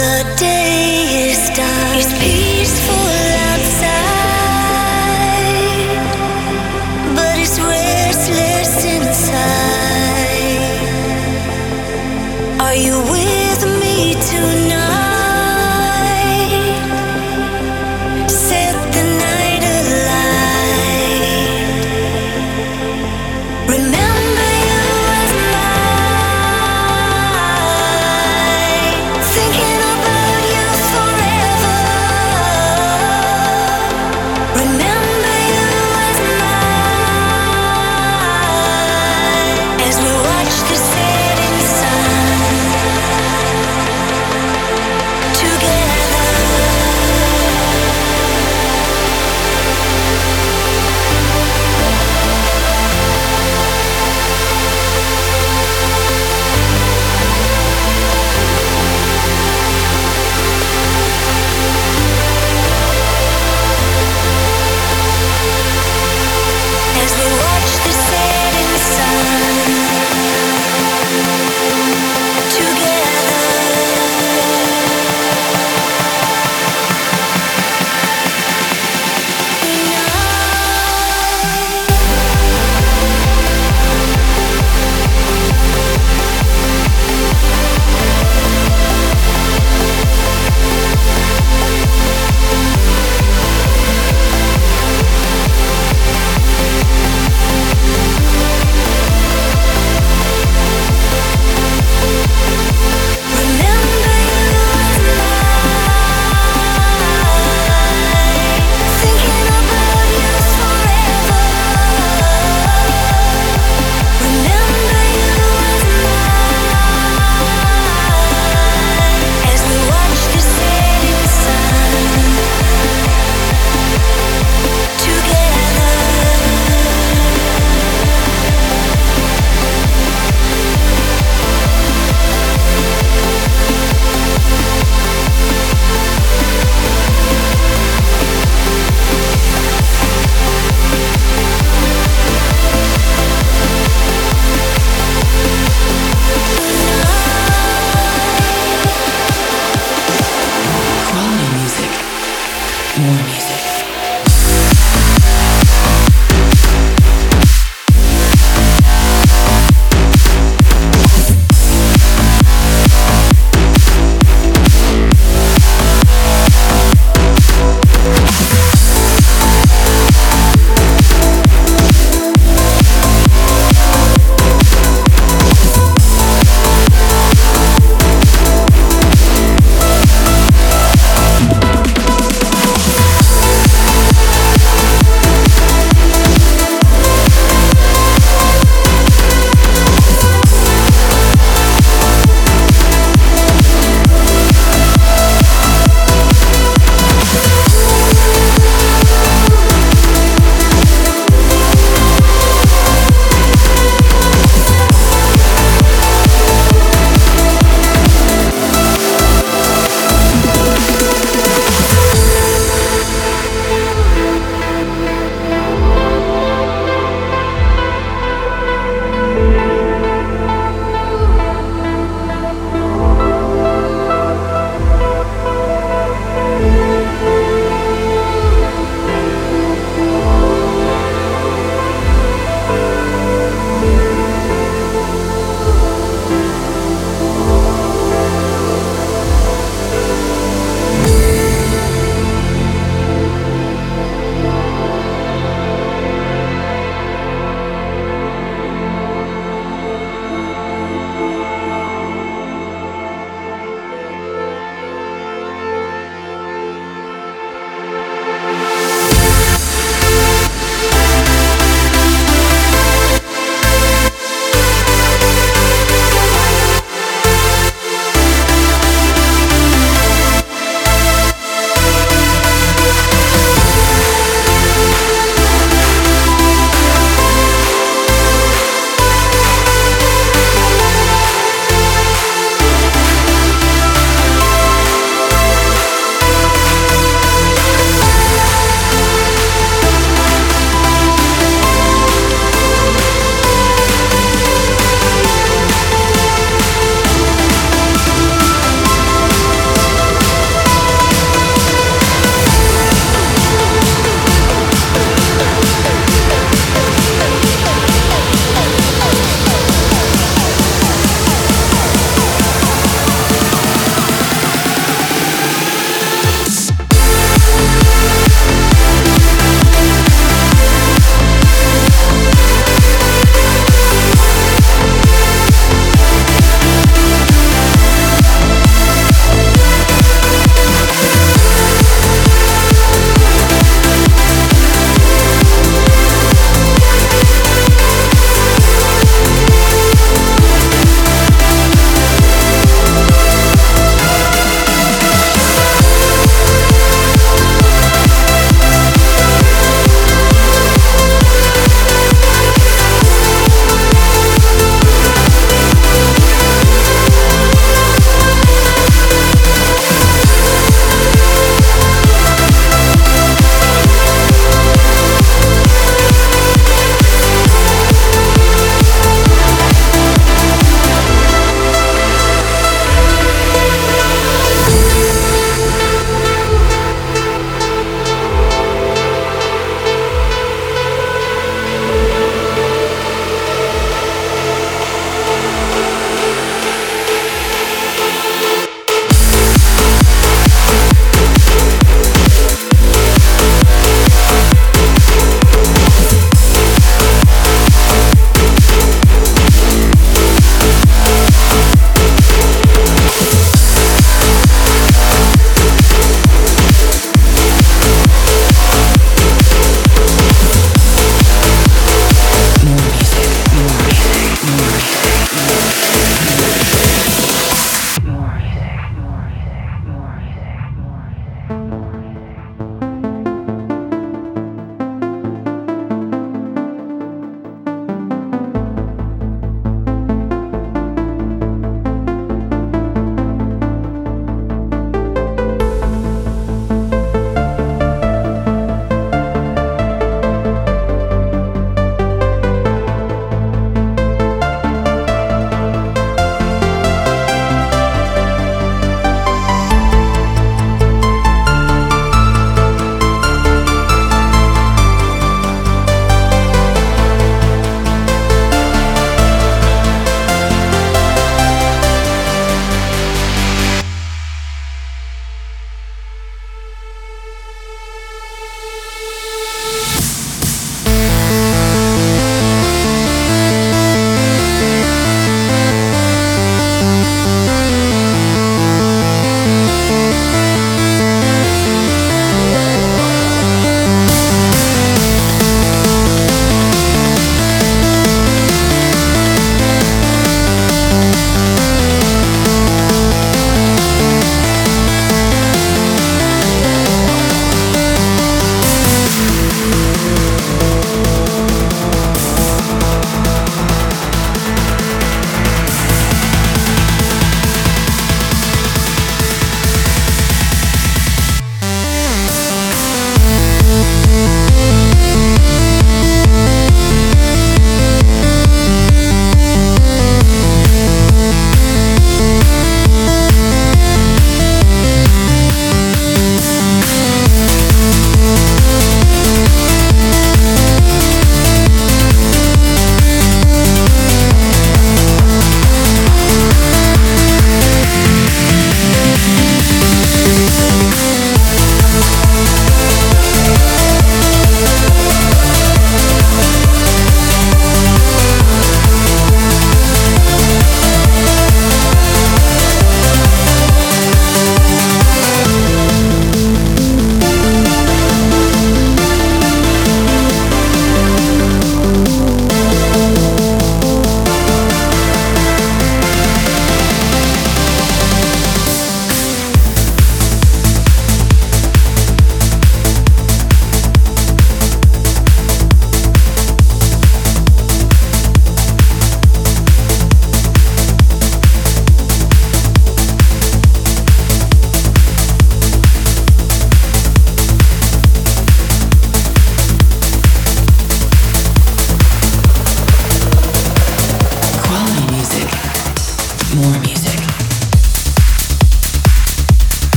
The day.